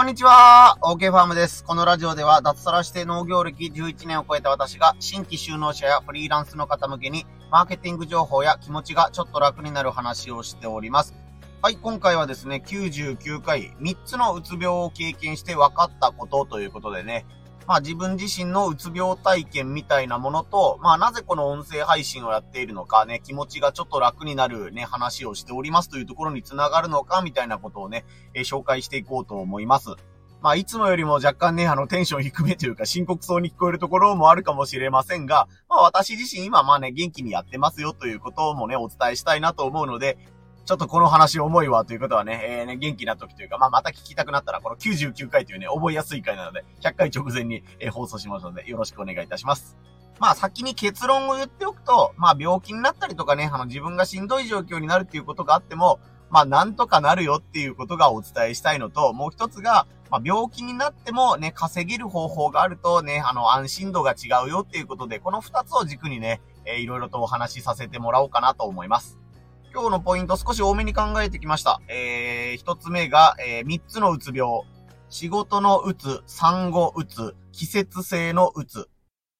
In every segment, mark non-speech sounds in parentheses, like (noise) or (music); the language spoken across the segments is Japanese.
こんにちは。OK ファームです。このラジオでは脱サラして農業歴11年を超えた私が新規収納者やフリーランスの方向けにマーケティング情報や気持ちがちょっと楽になる話をしております。はい、今回はですね、99回3つのうつ病を経験して分かったことということでね、まあ自分自身のうつ病体験みたいなものと、まあなぜこの音声配信をやっているのかね、気持ちがちょっと楽になるね、話をしておりますというところにつながるのかみたいなことをね、えー、紹介していこうと思います。まあいつもよりも若干ね、あのテンション低めというか深刻そうに聞こえるところもあるかもしれませんが、まあ私自身今まあね、元気にやってますよということもね、お伝えしたいなと思うので、ちょっとこの話重いわということはね、えー、ね、元気な時というか、まあ、また聞きたくなったら、この99回というね、覚えやすい回なので、100回直前に、えー、放送しますので、よろしくお願いいたします。まあ、先に結論を言っておくと、まあ、病気になったりとかね、あの、自分がしんどい状況になるっていうことがあっても、まあ、なんとかなるよっていうことがお伝えしたいのと、もう一つが、まあ、病気になってもね、稼げる方法があるとね、あの、安心度が違うよっていうことで、この二つを軸にね、えー、いろいろとお話しさせてもらおうかなと思います。今日のポイント少し多めに考えてきました。えー、一つ目が、えー、三つのうつ病。仕事のうつ、産後うつ、季節性のうつ。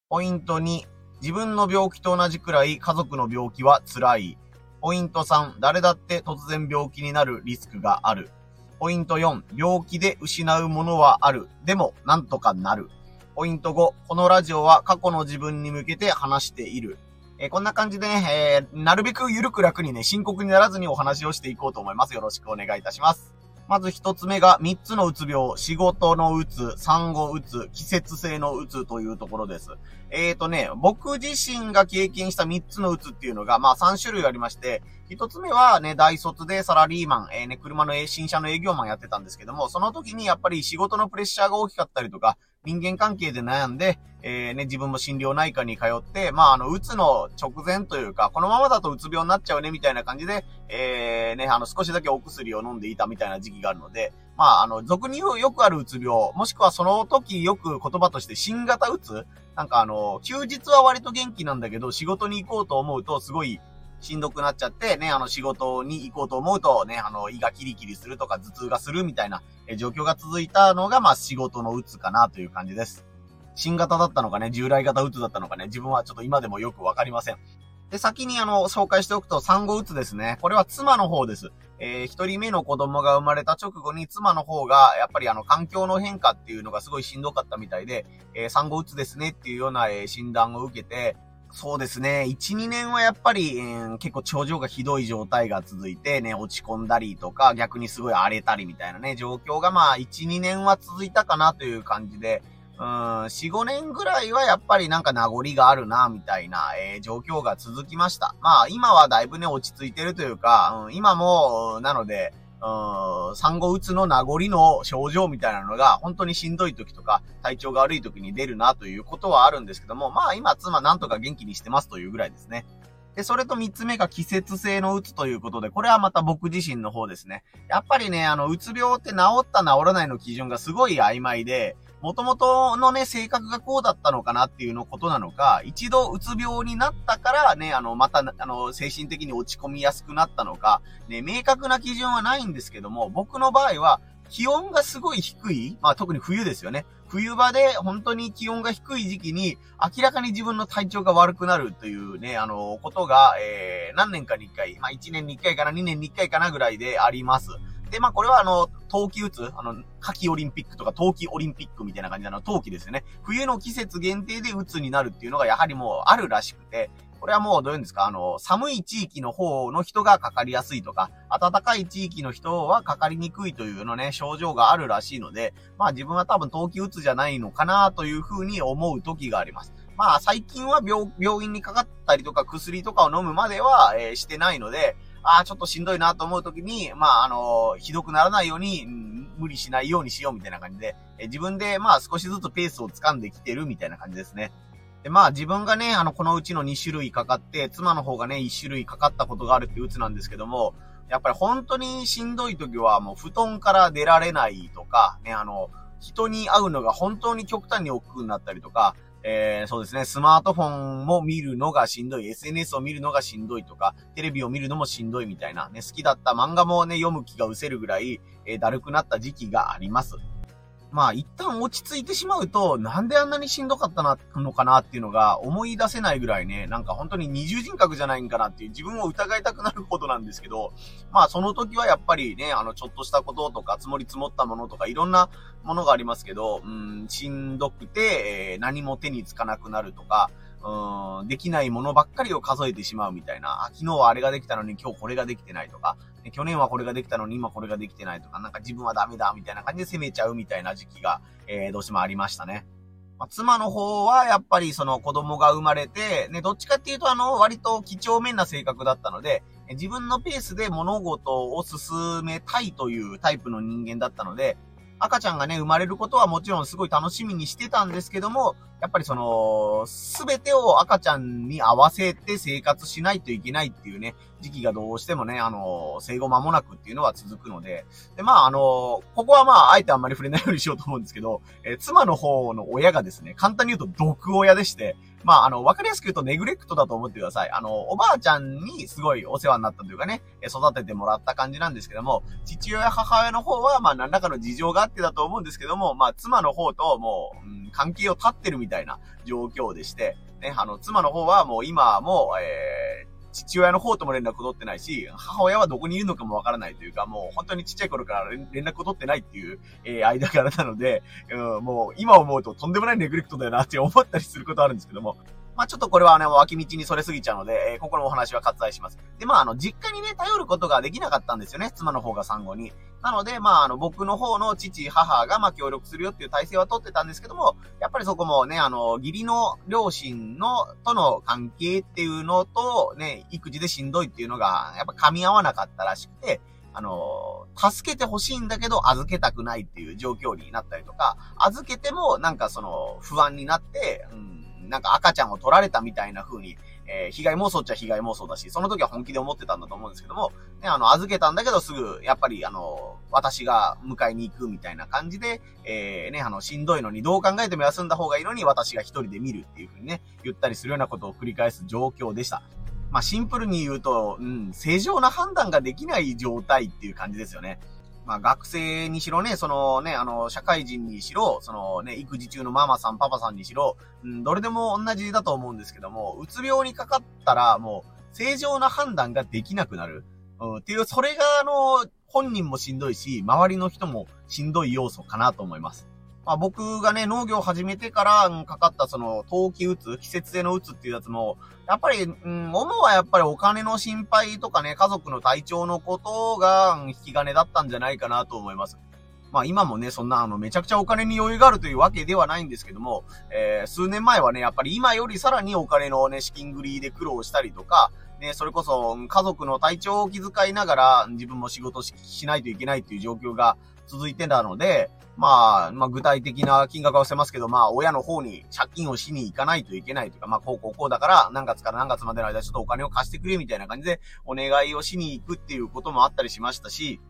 ポイント2、自分の病気と同じくらい家族の病気は辛い。ポイント3、誰だって突然病気になるリスクがある。ポイント4、病気で失うものはある。でも、なんとかなる。ポイント5、このラジオは過去の自分に向けて話している。えー、こんな感じでね、えー、なるべくゆるく楽にね、深刻にならずにお話をしていこうと思います。よろしくお願いいたします。まず一つ目が三つのうつ病、仕事のうつ、産後うつ、季節性のうつというところです。えーとね、僕自身が経験した三つのうつっていうのが、まあ三種類ありまして、一つ目はね、大卒でサラリーマン、えー、ね、車の新車の営業マンやってたんですけども、その時にやっぱり仕事のプレッシャーが大きかったりとか、人間関係で悩んで、えー、ね、自分も診療内科に通って、まあ、あの、うつの直前というか、このままだとうつ病になっちゃうね、みたいな感じで、えー、ね、あの、少しだけお薬を飲んでいたみたいな時期があるので、まあ、あの、俗に言うよくあるうつ病、もしくはその時よく言葉として新型うつなんかあの、休日は割と元気なんだけど、仕事に行こうと思うと、すごい、しんどくなっちゃって、ね、あの仕事に行こうと思うと、ね、あの胃がキリキリするとか頭痛がするみたいな、え状況が続いたのが、まあ仕事のうつかなという感じです。新型だったのかね、従来型うつだったのかね、自分はちょっと今でもよくわかりません。で、先にあの、紹介しておくと、産後うつですね。これは妻の方です。えー、一人目の子供が生まれた直後に妻の方が、やっぱりあの、環境の変化っていうのがすごいしんどかったみたいで、えー、産後うつですねっていうような、えー、診断を受けて、そうですね。1、2年はやっぱり、えー、結構症状がひどい状態が続いてね、落ち込んだりとか、逆にすごい荒れたりみたいなね、状況がまあ、1、2年は続いたかなという感じで、うん、4、5年ぐらいはやっぱりなんか名残があるな、みたいな、えー、状況が続きました。まあ、今はだいぶね、落ち着いてるというか、うん、今も、なので、うん、産後うつの名残の症状みたいなのが、本当にしんどい時とか、体調が悪い時に出るなということはあるんですけども、まあ今妻なんとか元気にしてますというぐらいですね。で、それと三つ目が季節性のうつということで、これはまた僕自身の方ですね。やっぱりね、あの、うつ病って治った治らないの基準がすごい曖昧で、元々のね、性格がこうだったのかなっていうのことなのか、一度うつ病になったからね、あの、また、あの、精神的に落ち込みやすくなったのか、ね、明確な基準はないんですけども、僕の場合は、気温がすごい低い、まあ特に冬ですよね。冬場で本当に気温が低い時期に明らかに自分の体調が悪くなるというね、あの、ことが、えー、何年かに一回、まあ1年に一回かな、2年に一回かなぐらいであります。で、まあこれはあの、冬季打つ、あの、夏季オリンピックとか冬季オリンピックみたいな感じなの冬季ですよね。冬の季節限定で打つになるっていうのがやはりもうあるらしくて、これはもうどういうんですか、あの、寒い地域の方の人がかかりやすいとか、暖かい地域の人はかかりにくいというのね、症状があるらしいので、まあ自分は多分冬季打つじゃないのかなというふうに思う時があります。まあ最近は病、病院にかかったりとか薬とかを飲むまでは、えー、してないので、ああ、ちょっとしんどいなと思うときに、まあ、あの、ひどくならないように、無理しないようにしようみたいな感じで、え自分で、まあ、少しずつペースを掴んできてるみたいな感じですね。で、まあ、自分がね、あの、このうちの2種類かかって、妻の方がね、1種類かかったことがあるってうつなんですけども、やっぱり本当にしんどい時はもう布団から出られないとか、ね、あの、人に会うのが本当に極端に億劫になったりとか、えー、そうですね、スマートフォンも見るのがしんどい、SNS を見るのがしんどいとか、テレビを見るのもしんどいみたいな、ね、好きだった漫画もね、読む気が失せるぐらい、えー、だるくなった時期があります。まあ一旦落ち着いてしまうと、なんであんなにしんどかったなのかなっていうのが思い出せないぐらいね、なんか本当に二重人格じゃないんかなっていう自分を疑いたくなるほどなんですけど、まあその時はやっぱりね、あのちょっとしたこととか積もり積もったものとかいろんなものがありますけど、うん、しんどくて、えー、何も手につかなくなるとか、うん、できないものばっかりを数えてしまうみたいな、昨日はあれができたのに今日これができてないとか、去年はこれができたのに今これができてないとか、なんか自分はダメだみたいな感じで責めちゃうみたいな時期が、えー、どうしてもありましたね。まあ、妻の方はやっぱりその子供が生まれて、ね、どっちかっていうとあの、割と几帳面な性格だったので、自分のペースで物事を進めたいというタイプの人間だったので、赤ちゃんがね、生まれることはもちろんすごい楽しみにしてたんですけども、やっぱりその、すべてを赤ちゃんに合わせて生活しないといけないっていうね、時期がどうしてもね、あの、生後間もなくっていうのは続くので、で、まあ、あの、ここはまあ、あえてあんまり触れないようにしようと思うんですけど、えー、妻の方の親がですね、簡単に言うと毒親でして、まあ、あの、わかりやすく言うとネグレクトだと思ってください。あの、おばあちゃんにすごいお世話になったというかね、育ててもらった感じなんですけども、父親、母親の方は、まあ、何らかの事情があってだと思うんですけども、まあ、妻の方ともう、うん、関係を立ってるみたいな状況でして、ね、あの、妻の方はもう今も、えー、父親の方とも連絡取ってないし、母親はどこにいるのかもわからないというか、もう本当にちっちゃい頃から連絡を取ってないっていう、えー、間柄なので、うん、もう今思うととんでもないネグレクトだよなって思ったりすることあるんですけども、まあちょっとこれはね、脇道にそれすぎちゃうので、えー、ここのお話は割愛します。で、まああの、実家にね、頼ることができなかったんですよね、妻の方が産後に。なので、まああの、僕の方の父、母がまあ協力するよっていう体制は取ってたんですけども、やっぱりそこもね、あの、義理の両親の、との関係っていうのと、ね、育児でしんどいっていうのが、やっぱ噛み合わなかったらしくて、あの、助けてほしいんだけど預けたくないっていう状況になったりとか、預けてもなんかその不安になって、うんなんか赤ちゃんを取られたみたいな風に、えー、被害妄想っちゃ被害妄想だし、その時は本気で思ってたんだと思うんですけども、ね、あの、預けたんだけどすぐ、やっぱり、あの、私が迎えに行くみたいな感じで、えー、ね、あの、しんどいのにどう考えても休んだ方がいいのに私が一人で見るっていう風にね、言ったりするようなことを繰り返す状況でした。まあ、シンプルに言うと、うん、正常な判断ができない状態っていう感じですよね。まあ学生にしろね、そのね、あの、社会人にしろ、そのね、育児中のママさん、パパさんにしろ、うん、どれでも同じだと思うんですけども、うつ病にかかったら、もう、正常な判断ができなくなる。うん、っていう、それが、あの、本人もしんどいし、周りの人もしんどい要素かなと思います。まあ、僕がね、農業を始めてから、かかったその、冬季うつ、季節性のうつっていうやつも、やっぱり、うん、主はやっぱりお金の心配とかね、家族の体調のことが、引き金だったんじゃないかなと思います。まあ今もね、そんなあの、めちゃくちゃお金に余裕があるというわけではないんですけども、えー、数年前はね、やっぱり今よりさらにお金のね、資金繰りで苦労したりとか、ね、それこそ家族の体調を気遣いながら自分も仕事しないといけないっていう状況が続いてたので、まあ、まあ具体的な金額はせますけど、まあ親の方に借金をしに行かないといけないというか、まあこうこうこうだから何月から何月までの間ちょっとお金を貸してくれみたいな感じでお願いをしに行くっていうこともあったりしましたし、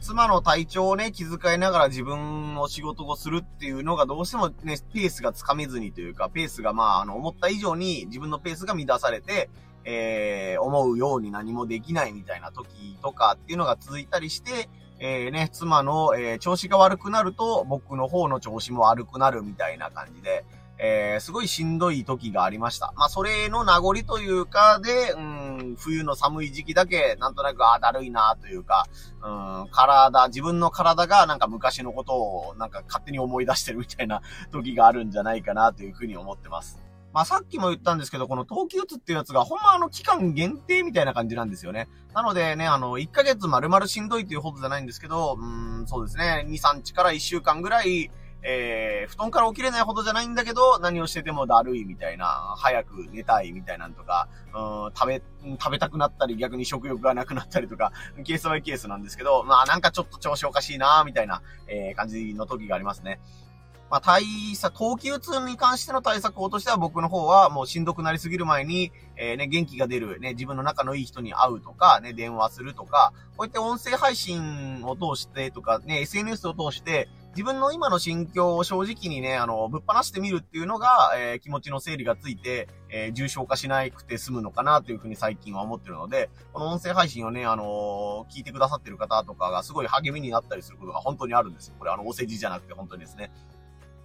妻の体調をね、気遣いながら自分の仕事をするっていうのがどうしてもね、ペースがつかめずにというか、ペースがまあ、あの、思った以上に自分のペースが乱されて、えー、思うように何もできないみたいな時とかっていうのが続いたりして、えー、ね、妻の、えー、調子が悪くなると、僕の方の調子も悪くなるみたいな感じで、えー、すごいしんどい時がありました。まあ、それの名残というかで、うん、冬の寒い時期だけ、なんとなく、あ、だるいなというか、うん、体、自分の体がなんか昔のことをなんか勝手に思い出してるみたいな時があるんじゃないかなというふうに思ってます。まあ、さっきも言ったんですけど、この冬季うつっていうやつが、ほんまあの期間限定みたいな感じなんですよね。なのでね、あの、1ヶ月丸々しんどいというほどじゃないんですけど、うん、そうですね、2、3日から1週間ぐらい、えー、布団から起きれないほどじゃないんだけど、何をしててもだるいみたいな、早く寝たいみたいなんとか、うん、食べ、食べたくなったり逆に食欲がなくなったりとか、ケースバイケースなんですけど、まあなんかちょっと調子おかしいなみたいな、えー、感じの時がありますね。まあ、対策、冬季うつに関しての対策法としては僕の方はもうしんどくなりすぎる前に、えー、ね、元気が出る、ね、自分の仲のいい人に会うとか、ね、電話するとか、こういった音声配信を通してとか、ね、SNS を通して、自分の今の心境を正直にね、あの、ぶっ放してみるっていうのが、えー、気持ちの整理がついて、えー、重症化しなくて済むのかなというふうに最近は思ってるので、この音声配信をね、あのー、聞いてくださってる方とかがすごい励みになったりすることが本当にあるんですよ。これあの、お世辞じゃなくて本当にですね。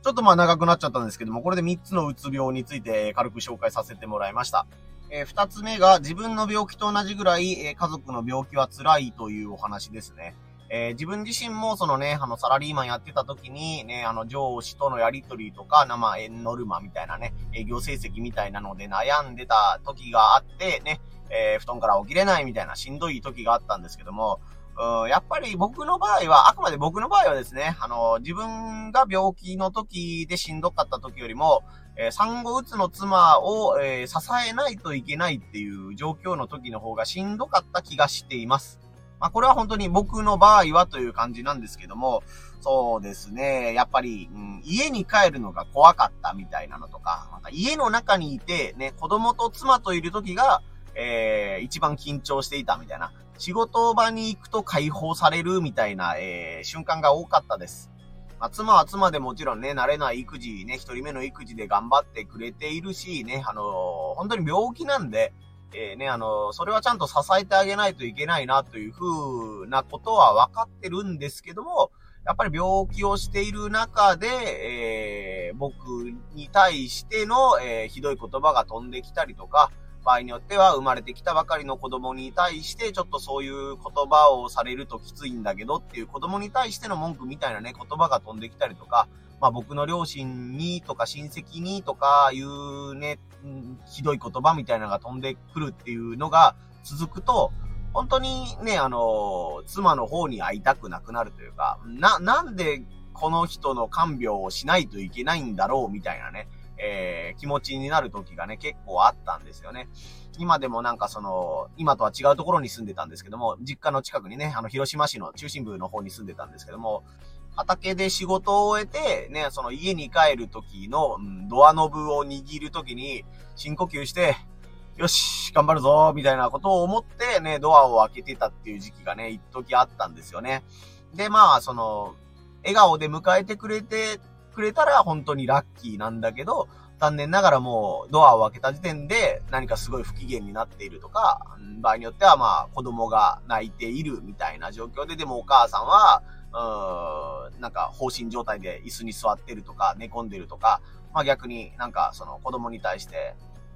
ちょっとまあ長くなっちゃったんですけども、これで3つのうつ病について軽く紹介させてもらいました。えー、2つ目が自分の病気と同じぐらい、えー、家族の病気は辛いというお話ですね。えー、自分自身もそのね、あの、サラリーマンやってた時にね、あの、上司とのやりとりとか、生まあ、ノルマみたいなね、営業成績みたいなので悩んでた時があって、ね、えー、布団から起きれないみたいなしんどい時があったんですけども、うん、やっぱり僕の場合は、あくまで僕の場合はですね、あの、自分が病気の時でしんどかった時よりも、えー、産後うつの妻を、えー、支えないといけないっていう状況の時の方がしんどかった気がしています。まあ、これは本当に僕の場合はという感じなんですけども、そうですね。やっぱり、うん、家に帰るのが怖かったみたいなのとか、なんか家の中にいて、ね、子供と妻といる時が、えー、一番緊張していたみたいな。仕事場に行くと解放されるみたいな、えー、瞬間が多かったです。まあ、妻は妻でもちろんね、慣れない育児ね、一人目の育児で頑張ってくれているし、ね、あのー、本当に病気なんで、えー、ね、あの、それはちゃんと支えてあげないといけないなというふうなことは分かってるんですけども、やっぱり病気をしている中で、えー、僕に対しての、えー、ひどい言葉が飛んできたりとか、場合によっては生まれてきたばかりの子供に対して、ちょっとそういう言葉をされるときついんだけどっていう子供に対しての文句みたいなね、言葉が飛んできたりとか、まあ僕の両親にとか親戚にとかいうね、ひどい言葉みたいなのが飛んでくるっていうのが続くと、本当にね、あの、妻の方に会いたくなくなるというか、な、なんでこの人の看病をしないといけないんだろうみたいなね、えー、気持ちになる時がね、結構あったんですよね。今でもなんかその、今とは違うところに住んでたんですけども、実家の近くにね、あの、広島市の中心部の方に住んでたんですけども、畑で仕事を終えて、ね、その家に帰る時の、うん、ドアノブを握る時に、深呼吸して、よし、頑張るぞ、みたいなことを思ってね、ドアを開けてたっていう時期がね、一時あったんですよね。で、まあ、その、笑顔で迎えてくれて、くれたら本当にラッキーなんだけど、残念ながらもうドアを開けた時点で何かすごい不機嫌になっているとか、場合によってはまあ子供が泣いているみたいな状況で、でもお母さんは、うーん、なんか放心状態で椅子に座ってるとか寝込んでるとか、まあ逆になんかその子供に対して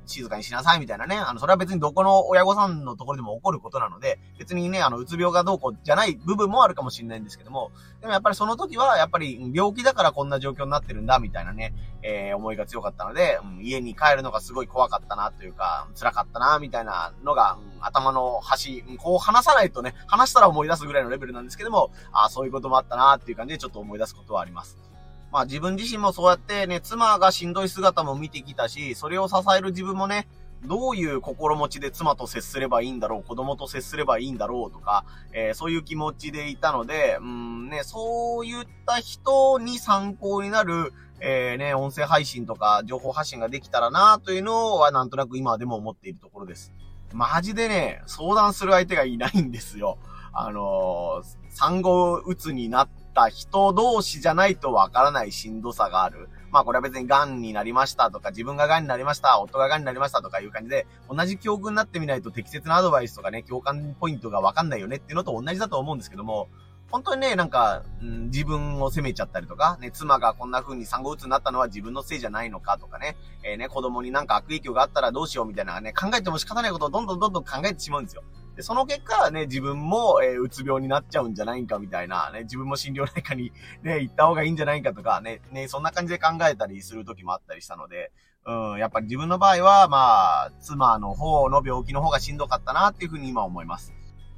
静かにしなさいみたいなね。あの、それは別にどこの親御さんのところでも起こることなので、別にね、あの、うつ病がどうこうじゃない部分もあるかもしれないんですけども、でもやっぱりその時は、やっぱり病気だからこんな状況になってるんだ、みたいなね、えー、思いが強かったので、うん、家に帰るのがすごい怖かったな、というか、辛かったな、みたいなのが、うん、頭の端、うん、こう話さないとね、話したら思い出すぐらいのレベルなんですけども、ああ、そういうこともあったな、っていう感じでちょっと思い出すことはあります。まあ自分自身もそうやってね、妻がしんどい姿も見てきたし、それを支える自分もね、どういう心持ちで妻と接すればいいんだろう、子供と接すればいいんだろうとか、えー、そういう気持ちでいたので、うんね、そういった人に参考になる、えー、ね、音声配信とか情報発信ができたらなというのはなんとなく今でも思っているところです。マジでね、相談する相手がいないんですよ。あのー、産後うつになった人同士じゃないとわからないしんどさがある。まあこれは別に癌になりましたとか、自分が癌になりました、夫が癌になりましたとかいう感じで、同じ教訓になってみないと適切なアドバイスとかね、共感ポイントがわかんないよねっていうのと同じだと思うんですけども、本当にね、なんか、うん、自分を責めちゃったりとか、ね、妻がこんな風に産後うつになったのは自分のせいじゃないのかとかね、えー、ね、子供になんか悪影響があったらどうしようみたいなね、考えても仕方ないことをどんどんどんどん考えてしまうんですよ。で、その結果ね、自分も、えー、うつ病になっちゃうんじゃないかみたいな、ね、自分も心療内科に (laughs) ね、行った方がいいんじゃないかとか、ね、ね、そんな感じで考えたりする時もあったりしたので、うん、やっぱり自分の場合は、まあ、妻の方の病気の方がしんどかったなっていうふうに今思います。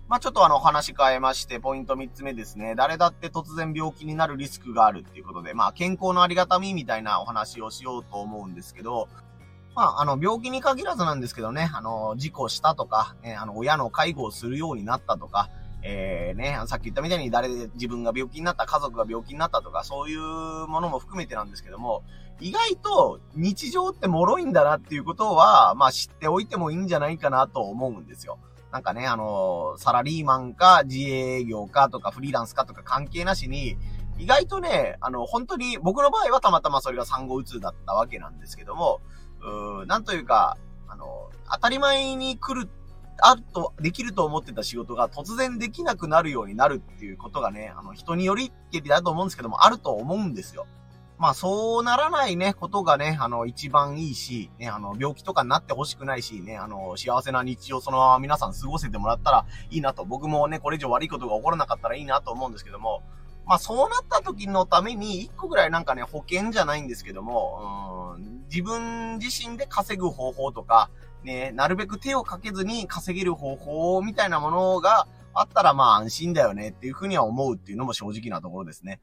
まあ、ちょっとあの、話変えまして、ポイント3つ目ですね。誰だって突然病気になるリスクがあるっていうことで、まあ、健康のありがたみみたいなお話をしようと思うんですけど、まあ、あの、病気に限らずなんですけどね、あの、事故したとか、ね、あの、親の介護をするようになったとか、えー、ね、さっき言ったみたいに誰で自分が病気になった、家族が病気になったとか、そういうものも含めてなんですけども、意外と日常って脆いんだなっていうことは、まあ知っておいてもいいんじゃないかなと思うんですよ。なんかね、あの、サラリーマンか自営業かとかフリーランスかとか関係なしに、意外とね、あの、本当に、僕の場合はたまたまそれが産後うつだったわけなんですけども、うーなんというか、あの、当たり前に来る、あると、できると思ってた仕事が突然できなくなるようになるっていうことがね、あの、人によりけりだと思うんですけども、あると思うんですよ。まあそうならないね、ことがね、あの、一番いいし、ね、あの、病気とかになってほしくないし、ね、あの、幸せな日常そのまま皆さん過ごせてもらったらいいなと、僕もね、これ以上悪いことが起こらなかったらいいなと思うんですけども、まあそうなった時のために、一個ぐらいなんかね、保険じゃないんですけども、うん、自分自身で稼ぐ方法とか、ね、なるべく手をかけずに稼げる方法みたいなものがあったらまあ安心だよねっていうふうには思うっていうのも正直なところですね。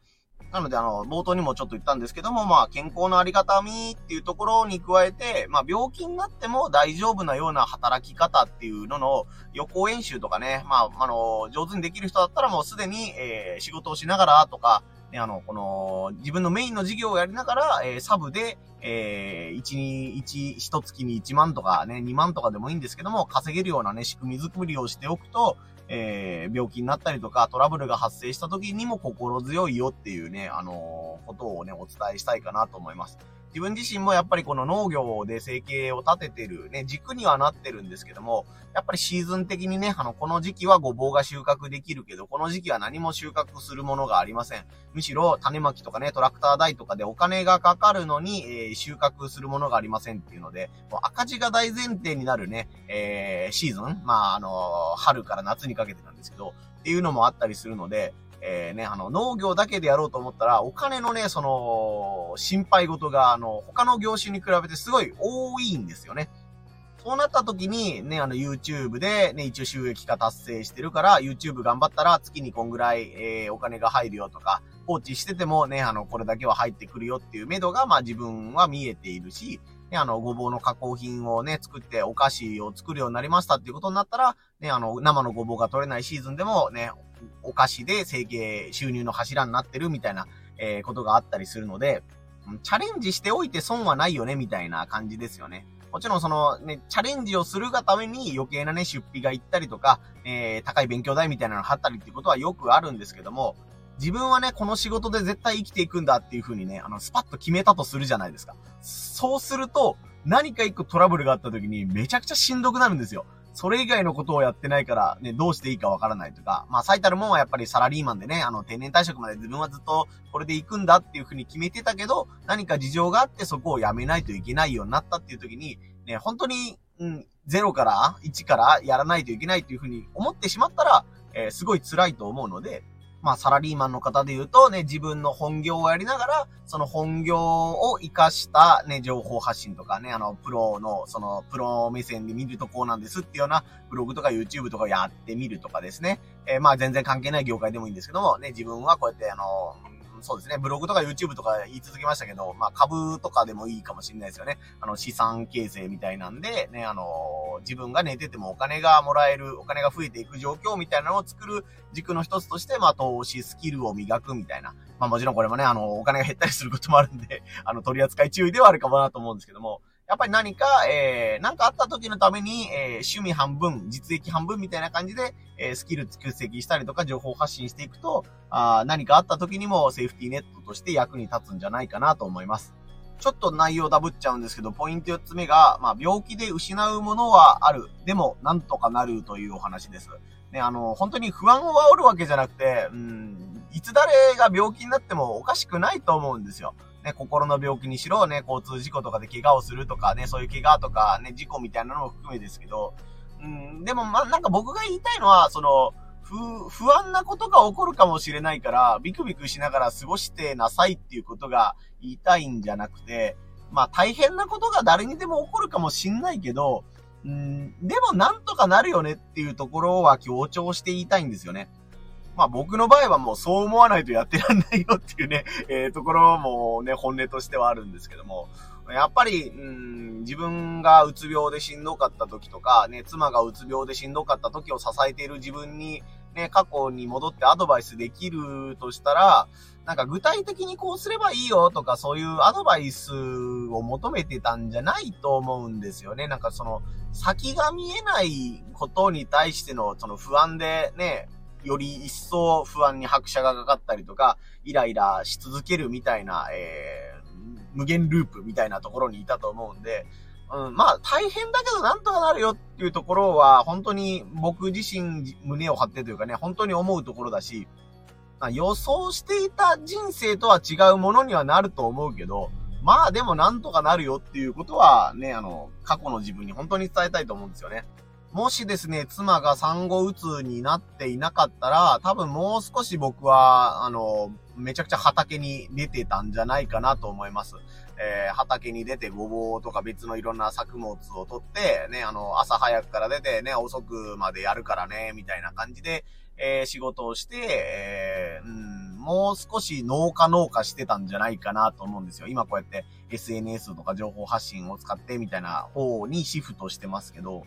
なので、あの、冒頭にもちょっと言ったんですけども、まあ、健康のあり方みっていうところに加えて、まあ、病気になっても大丈夫なような働き方っていうのの予行演習とかね、まあ、あの、上手にできる人だったらもうすでに、えー、仕事をしながらとか、ね、あの、この、自分のメインの事業をやりながら、えー、サブで、えー、1に、1、1月に1万とかね、2万とかでもいいんですけども、稼げるようなね、仕組み作りをしておくと、えー、病気になったりとか、トラブルが発生した時にも心強いよっていうね、あのー、ことをね、お伝えしたいかなと思います。自分自身もやっぱりこの農業で生計を立ててるね、軸にはなってるんですけども、やっぱりシーズン的にね、あの、この時期はごぼうが収穫できるけど、この時期は何も収穫するものがありません。むしろ種まきとかね、トラクター代とかでお金がかかるのに、えー、収穫するものがありませんっていうので、もう赤字が大前提になるね、えー、シーズンまあ、あのー、春から夏にかけてなんですけど、っていうのもあったりするので、えー、ね、あの、農業だけでやろうと思ったら、お金のね、その、心配事が、あの、他の業種に比べてすごい多いんですよね。そうなった時に、ね、あの、YouTube で、ね、一応収益化達成してるから、YouTube 頑張ったら月にこんぐらい、えー、お金が入るよとか、放置しててもね、あの、これだけは入ってくるよっていう目処が、まあ自分は見えているし、ね、あの、ごぼうの加工品をね、作ってお菓子を作るようになりましたっていうことになったら、ね、あの、生のごぼうが取れないシーズンでもね、お菓子で生計、収入の柱になってるみたいな、えー、ことがあったりするので、チャレンジしておいて損はないよね、みたいな感じですよね。もちろんそのね、チャレンジをするがために余計なね、出費が行ったりとか、えー、高い勉強代みたいなのがあったりっていうことはよくあるんですけども、自分はね、この仕事で絶対生きていくんだっていう風にね、あの、スパッと決めたとするじゃないですか。そうすると、何か一個トラブルがあった時にめちゃくちゃしんどくなるんですよ。それ以外のことをやってないから、ね、どうしていいかわからないとか、まあ最たるもんはやっぱりサラリーマンでね、あの定年退職まで自分はずっとこれで行くんだっていうふうに決めてたけど、何か事情があってそこをやめないといけないようになったっていう時に、ね、本当に、うん、0から1からやらないといけないっていうふうに思ってしまったら、えー、すごい辛いと思うので、まあ、サラリーマンの方で言うとね、自分の本業をやりながら、その本業を活かしたね、情報発信とかね、あの、プロの、その、プロ目線で見るとこうなんですっていうような、ブログとか YouTube とかやってみるとかですね。えー、まあ、全然関係ない業界でもいいんですけども、ね、自分はこうやってあの、そうですね、ブログとか YouTube とか言い続けましたけど、まあ株とかでもいいかもしれないですよね。あの資産形成みたいなんで、ね、あの、自分が寝ててもお金がもらえる、お金が増えていく状況みたいなのを作る軸の一つとして、まあ投資スキルを磨くみたいな。まあもちろんこれもね、あの、お金が減ったりすることもあるんで、(laughs) あの、取り扱い注意ではあるかもなと思うんですけども、やっぱり何か、えー、何かあった時のために、えー、趣味半分、実益半分みたいな感じで、えー、スキル蓄積したりとか、情報発信していくと、あ何かあった時にもセーフティーネットとして役に立つんじゃないかなと思います。ちょっと内容ダブっちゃうんですけど、ポイント4つ目が、まあ、病気で失うものはある。でも、なんとかなるというお話です。ね、あの、本当に不安を煽るわけじゃなくて、うん、いつ誰が病気になってもおかしくないと思うんですよ。ね、心の病気にしろ、ね、交通事故とかで怪我をするとかね、そういう怪我とかね、事故みたいなのも含めですけど、うん、でもまあ、なんか僕が言いたいのは、その、不、不安なことが起こるかもしれないから、ビクビクしながら過ごしてなさいっていうことが言いたいんじゃなくて、まあ大変なことが誰にでも起こるかもしんないけど、うん、でもなんとかなるよねっていうところは強調して言いたいんですよね。まあ僕の場合はもうそう思わないとやってらんないよっていうね、(laughs) えー、ところもね、本音としてはあるんですけども、やっぱり、うん、自分がうつ病でしんどかった時とか、ね、妻がうつ病でしんどかった時を支えている自分に、ね、過去に戻ってアドバイスできるとしたら、なんか具体的にこうすればいいよとかそういうアドバイスを求めてたんじゃないと思うんですよね。なんかその先が見えないことに対してのその不安でね、より一層不安に拍車がかかったりとか、イライラし続けるみたいな、えー、無限ループみたいなところにいたと思うんで、うん、まあ、大変だけどなんとかなるよっていうところは、本当に僕自身胸を張ってというかね、本当に思うところだし、まあ、予想していた人生とは違うものにはなると思うけど、まあでもなんとかなるよっていうことはね、あの、過去の自分に本当に伝えたいと思うんですよね。もしですね、妻が産後うつになっていなかったら、多分もう少し僕は、あの、めちゃくちゃ畑に出てたんじゃないかなと思います。えー、畑に出てごぼうとか別のいろんな作物を取って、ね、あの、朝早くから出てね、遅くまでやるからね、みたいな感じで、えー、仕事をして、えー、うん、もう少し農家農家してたんじゃないかなと思うんですよ。今こうやって SNS とか情報発信を使ってみたいな方にシフトしてますけど、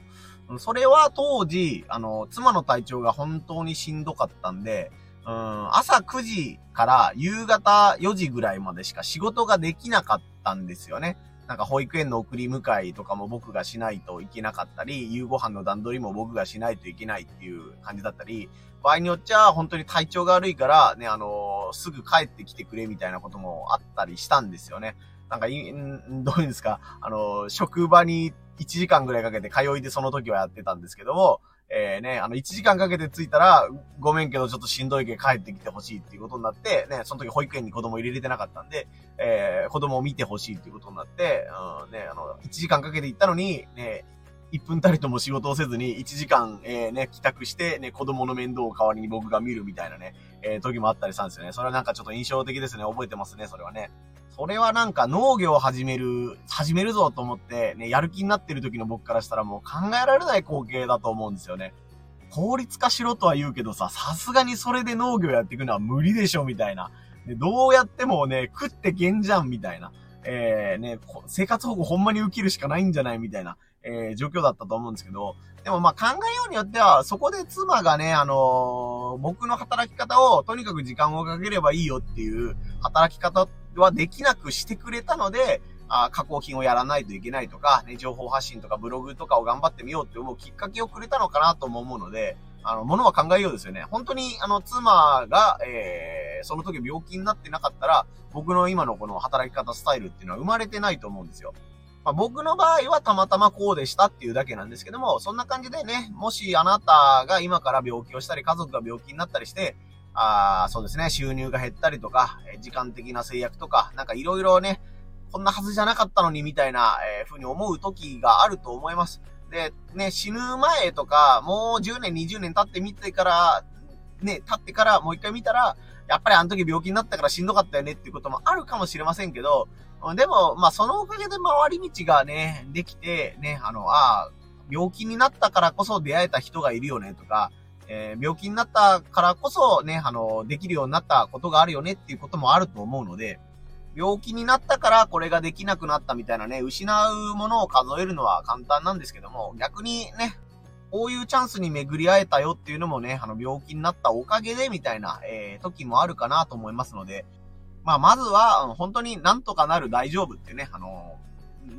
それは当時、あの、妻の体調が本当にしんどかったんで、うん、朝9時から夕方4時ぐらいまでしか仕事ができなかったんですよね。なんか保育園の送り迎えとかも僕がしないといけなかったり、夕ご飯の段取りも僕がしないといけないっていう感じだったり、場合によっちゃ本当に体調が悪いから、ね、あのー、すぐ帰ってきてくれみたいなこともあったりしたんですよね。なんか、どういうんですか、あのー、職場に1時間ぐらいかけて通いでその時はやってたんですけども、えー、ね、あの、1時間かけて着いたら、ごめんけどちょっとしんどいけど帰ってきてほしいっていうことになって、ね、その時保育園に子供入れれてなかったんで、えー、子供を見てほしいっていうことになって、うん、ね、あの、1時間かけて行ったのに、ね、1分たりとも仕事をせずに1時間、えー、ね、帰宅して、ね、子供の面倒を代わりに僕が見るみたいなね、えー、時もあったりしたんですよね。それはなんかちょっと印象的ですね。覚えてますね、それはね。それはなんか農業を始める、始めるぞと思って、ね、やる気になってる時の僕からしたらもう考えられない光景だと思うんですよね。効率化しろとは言うけどさ、さすがにそれで農業やっていくのは無理でしょ、みたいな。でどうやってもね、食ってけんじゃん、みたいな。えー、ね、生活保護ほんまに受けるしかないんじゃないみたいな、えー、状況だったと思うんですけど、でもまあ考えようによっては、そこで妻がね、あのー、僕の働き方をとにかく時間をかければいいよっていう働き方はできなくしてくれたので、あ加工品をやらないといけないとか、ね、情報発信とかブログとかを頑張ってみようって思うきっかけをくれたのかなとも思うので、あの、ものは考えようですよね。本当に、あの、妻が、えー、その時病気になってなかったら、僕の今のこの働き方スタイルっていうのは生まれてないと思うんですよ。まあ、僕の場合はたまたまこうでしたっていうだけなんですけども、そんな感じでね、もしあなたが今から病気をしたり、家族が病気になったりして、あそうですね、収入が減ったりとか、時間的な制約とか、なんかいろいろね、こんなはずじゃなかったのにみたいな、えー、ふうに思う時があると思います。で、ね、死ぬ前とか、もう10年、20年経ってみてから、ね、経ってからもう一回見たら、やっぱりあの時病気になったからしんどかったよねっていうこともあるかもしれませんけど、でも、まあそのおかげで回り道がね、できて、ね、あの、ああ、病気になったからこそ出会えた人がいるよねとか、えー、病気になったからこそね、あの、できるようになったことがあるよねっていうこともあると思うので、病気になったからこれができなくなったみたいなね、失うものを数えるのは簡単なんですけども、逆にね、こういうチャンスに巡り会えたよっていうのもね、あの、病気になったおかげでみたいな、えー、時もあるかなと思いますので、まあ、まずは、本当になんとかなる大丈夫ってね、あの、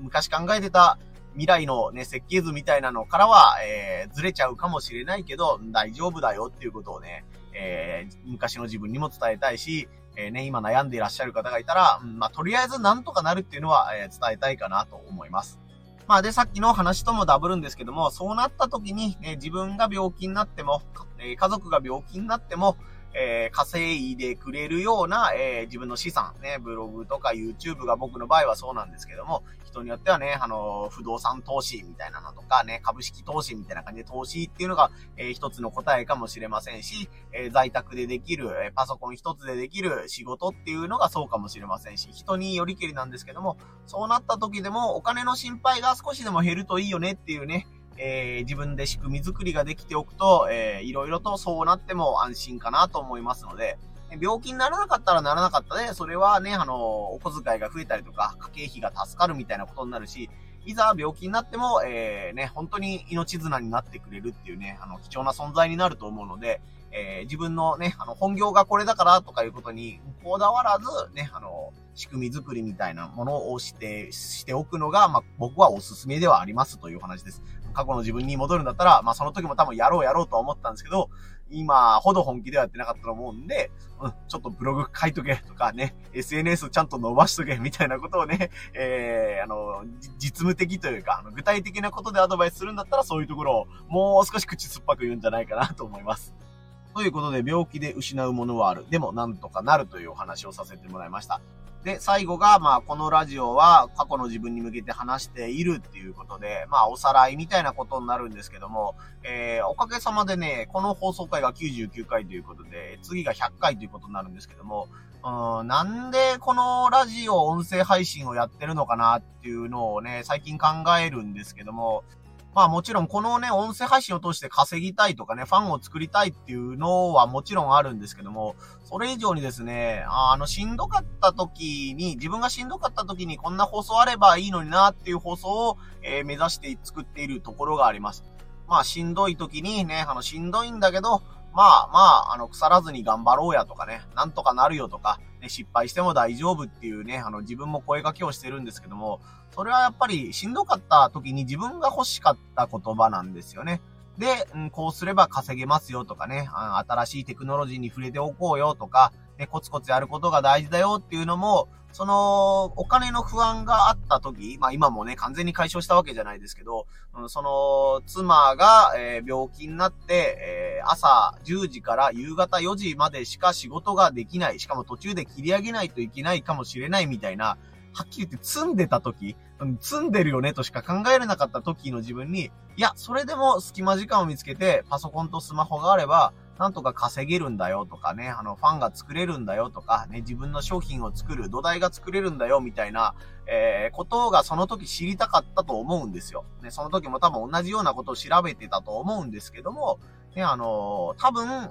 昔考えてた未来のね、設計図みたいなのからは、えー、ずれちゃうかもしれないけど、大丈夫だよっていうことをね、えー、昔の自分にも伝えたいし、えー、ね、今悩んでいらっしゃる方がいたら、うん、まあ、とりあえずなんとかなるっていうのは、えー、伝えたいかなと思います。まあ、で、さっきの話ともダブるんですけども、そうなった時に、ね、自分が病気になっても、えー、家族が病気になっても、えー、稼いでくれるような、えー、自分の資産、ね、ブログとか YouTube が僕の場合はそうなんですけども、人によってはね、あの、不動産投資みたいなのとかね、株式投資みたいな感じで投資っていうのが、えー、一つの答えかもしれませんし、え在宅でできる、えパソコン一つでできる仕事っていうのがそうかもしれませんし、人によりけりなんですけども、そうなった時でもお金の心配が少しでも減るといいよねっていうね、えー、自分で仕組み作りができておくと、えー、いろいろとそうなっても安心かなと思いますので、病気にならなかったらならなかったで、それはね、あの、お小遣いが増えたりとか、家計費が助かるみたいなことになるし、いざ病気になっても、えー、ね、本当に命綱になってくれるっていうね、あの、貴重な存在になると思うので、えー、自分のね、あの、本業がこれだからとかいうことにこだわらず、ね、あの、仕組み作りみたいなものをして、しておくのが、まあ、僕はおすすめではありますという話です。過去の自分に戻るんだったら、まあ、その時も多分やろうやろうとは思ったんですけど、今ほど本気ではやってなかったと思うんで、うん、ちょっとブログ書いとけとかね、SNS ちゃんと伸ばしとけみたいなことをね、(laughs) えー、あの、実務的というか、具体的なことでアドバイスするんだったらそういうところをもう少し口酸っぱく言うんじゃないかなと思います。ということで、病気で失うものはある。でも、なんとかなるというお話をさせてもらいました。で、最後が、まあ、このラジオは過去の自分に向けて話しているっていうことで、まあ、おさらいみたいなことになるんですけども、えー、おかげさまでね、この放送回が99回ということで、次が100回ということになるんですけども、うん、なんでこのラジオ音声配信をやってるのかなっていうのをね、最近考えるんですけども、まあもちろんこのね、音声配信を通して稼ぎたいとかね、ファンを作りたいっていうのはもちろんあるんですけども、それ以上にですね、あの、しんどかった時に、自分がしんどかった時にこんな放送あればいいのになっていう放送を、えー、目指して作っているところがあります。まあしんどい時にね、あの、しんどいんだけど、まあまあ、あの、腐らずに頑張ろうやとかね、なんとかなるよとか、ね、失敗しても大丈夫っていうね、あの、自分も声掛けをしてるんですけども、それはやっぱりしんどかった時に自分が欲しかった言葉なんですよね。で、うん、こうすれば稼げますよとかね、新しいテクノロジーに触れておこうよとか、ね、コツコツやることが大事だよっていうのも、その、お金の不安があった時、まあ今もね、完全に解消したわけじゃないですけど、うん、その、妻が、えー、病気になって、えー、朝10時から夕方4時までしか仕事ができない、しかも途中で切り上げないといけないかもしれないみたいな、はっきり言って積んでた時、積んでるよねとしか考えれなかった時の自分に、いや、それでも隙間時間を見つけて、パソコンとスマホがあれば、なんとか稼げるんだよとかね、あの、ファンが作れるんだよとか、ね、自分の商品を作る土台が作れるんだよみたいな、えー、ことがその時知りたかったと思うんですよ。ね、その時も多分同じようなことを調べてたと思うんですけども、ね、あのー、多分、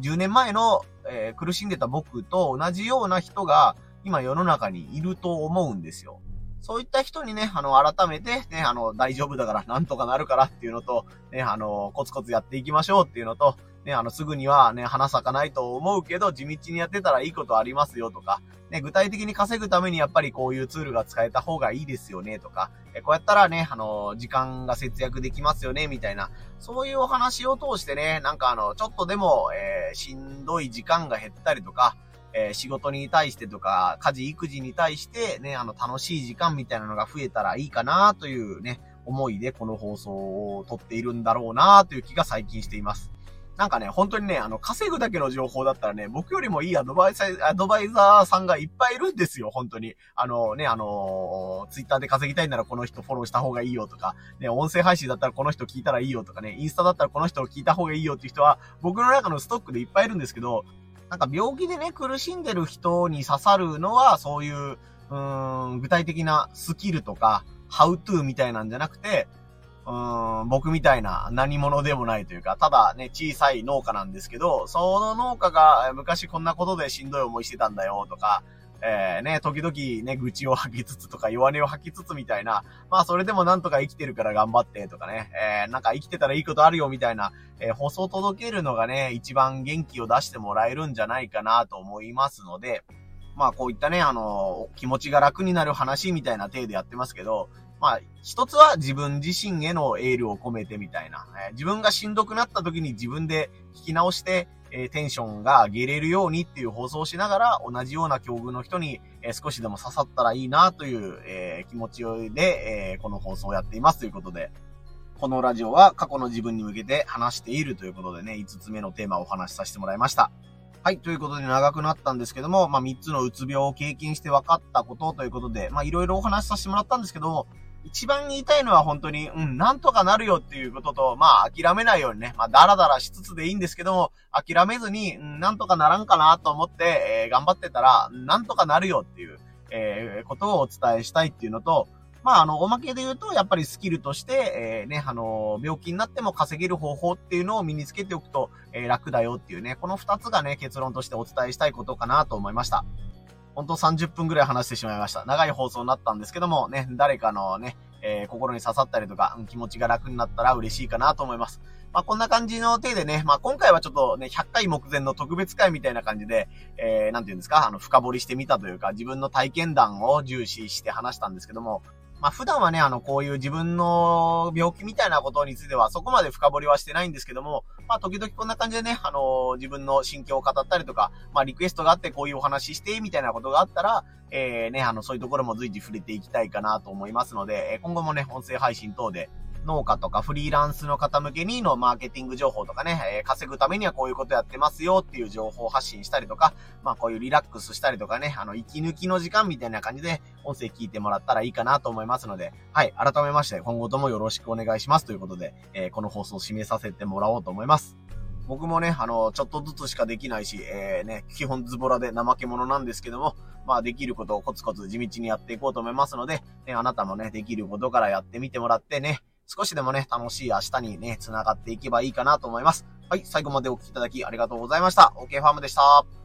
10年前の、えー、苦しんでた僕と同じような人が今世の中にいると思うんですよ。そういった人にね、あの、改めて、ね、あの、大丈夫だから、なんとかなるからっていうのと、ね、あの、コツコツやっていきましょうっていうのと、ね、あの、すぐにはね、花咲かないと思うけど、地道にやってたらいいことありますよとか、ね、具体的に稼ぐためにやっぱりこういうツールが使えた方がいいですよねとか、えこうやったらね、あの、時間が節約できますよね、みたいな、そういうお話を通してね、なんかあの、ちょっとでも、えー、しんどい時間が減ったりとか、えー、仕事に対してとか、家事、育児に対して、ね、あの、楽しい時間みたいなのが増えたらいいかなというね、思いでこの放送を撮っているんだろうなという気が最近しています。なんかね、本当にね、あの、稼ぐだけの情報だったらね、僕よりもいいアドバイザー、アドバイザーさんがいっぱいいるんですよ、本当に。あのね、あのツイッターで稼ぎたいならこの人フォローした方がいいよとか、ね、音声配信だったらこの人聞いたらいいよとかね、インスタだったらこの人を聞いた方がいいよっていう人は、僕の中のストックでいっぱいいるんですけど、なんか病気でね、苦しんでる人に刺さるのは、そういう、うーん、具体的なスキルとか、ハウトゥーみたいなんじゃなくて、うん、僕みたいな何者でもないというか、ただね、小さい農家なんですけど、その農家が昔こんなことでしんどい思いしてたんだよとか、えー、ね、時々ね、愚痴を吐きつつとか弱音を吐きつつみたいな、まあそれでもなんとか生きてるから頑張ってとかね、えー、なんか生きてたらいいことあるよみたいな、えー、放送届けるのがね、一番元気を出してもらえるんじゃないかなと思いますので、まあこういったね、あの、気持ちが楽になる話みたいな体でやってますけど、まあ、一つは自分自身へのエールを込めてみたいな。えー、自分がしんどくなった時に自分で聞き直して、えー、テンションが上げれるようにっていう放送をしながら、同じような境遇の人に、えー、少しでも刺さったらいいなという、え気持ちで、えこの放送をやっていますということで、このラジオは過去の自分に向けて話しているということでね、5つ目のテーマをお話しさせてもらいました。はい、ということで長くなったんですけども、まあ、3つのうつ病を経験して分かったことということで、まあ、いろいろお話しさせてもらったんですけど、一番言いたいのは本当に、うん、なんとかなるよっていうことと、まあ、諦めないようにね、まあ、だらだらしつつでいいんですけども、諦めずに、うん、なんとかならんかなと思って、えー、頑張ってたら、なんとかなるよっていう、えー、ことをお伝えしたいっていうのと、まあ、あの、おまけで言うと、やっぱりスキルとして、えー、ね、あの、病気になっても稼げる方法っていうのを身につけておくと、えー、楽だよっていうね、この二つがね、結論としてお伝えしたいことかなと思いました。本当30分くらい話してしまいました。長い放送になったんですけども、ね、誰かのね、えー、心に刺さったりとか、気持ちが楽になったら嬉しいかなと思います。まあ、こんな感じの手でね、まあ、今回はちょっとね、100回目前の特別会みたいな感じで、えー、なんて言うんですか、あの、深掘りしてみたというか、自分の体験談を重視して話したんですけども、まあ普段はね、あの、こういう自分の病気みたいなことについてはそこまで深掘りはしてないんですけども、まあ時々こんな感じでね、あの自分の心境を語ったりとか、まあリクエストがあってこういうお話して、みたいなことがあったら、えー、ね、あの、そういうところも随時触れていきたいかなと思いますので、今後もね、音声配信等で、農家とかフリーランスの方向けにのマーケティング情報とかね、えー、稼ぐためにはこういうことやってますよっていう情報を発信したりとか、まあこういうリラックスしたりとかね、あの、息抜きの時間みたいな感じで音声聞いてもらったらいいかなと思いますので、はい、改めまして今後ともよろしくお願いしますということで、えー、この放送を締めさせてもらおうと思います。僕もね、あの、ちょっとずつしかできないし、えー、ね、基本ズボラで怠け者なんですけども、まあできることをコツコツ地道にやっていこうと思いますので、ね、あなたもね、できることからやってみてもらってね、少しでもね、楽しい明日にね、繋がっていけばいいかなと思います。はい、最後までお聴きいただきありがとうございました。OK ファームでした。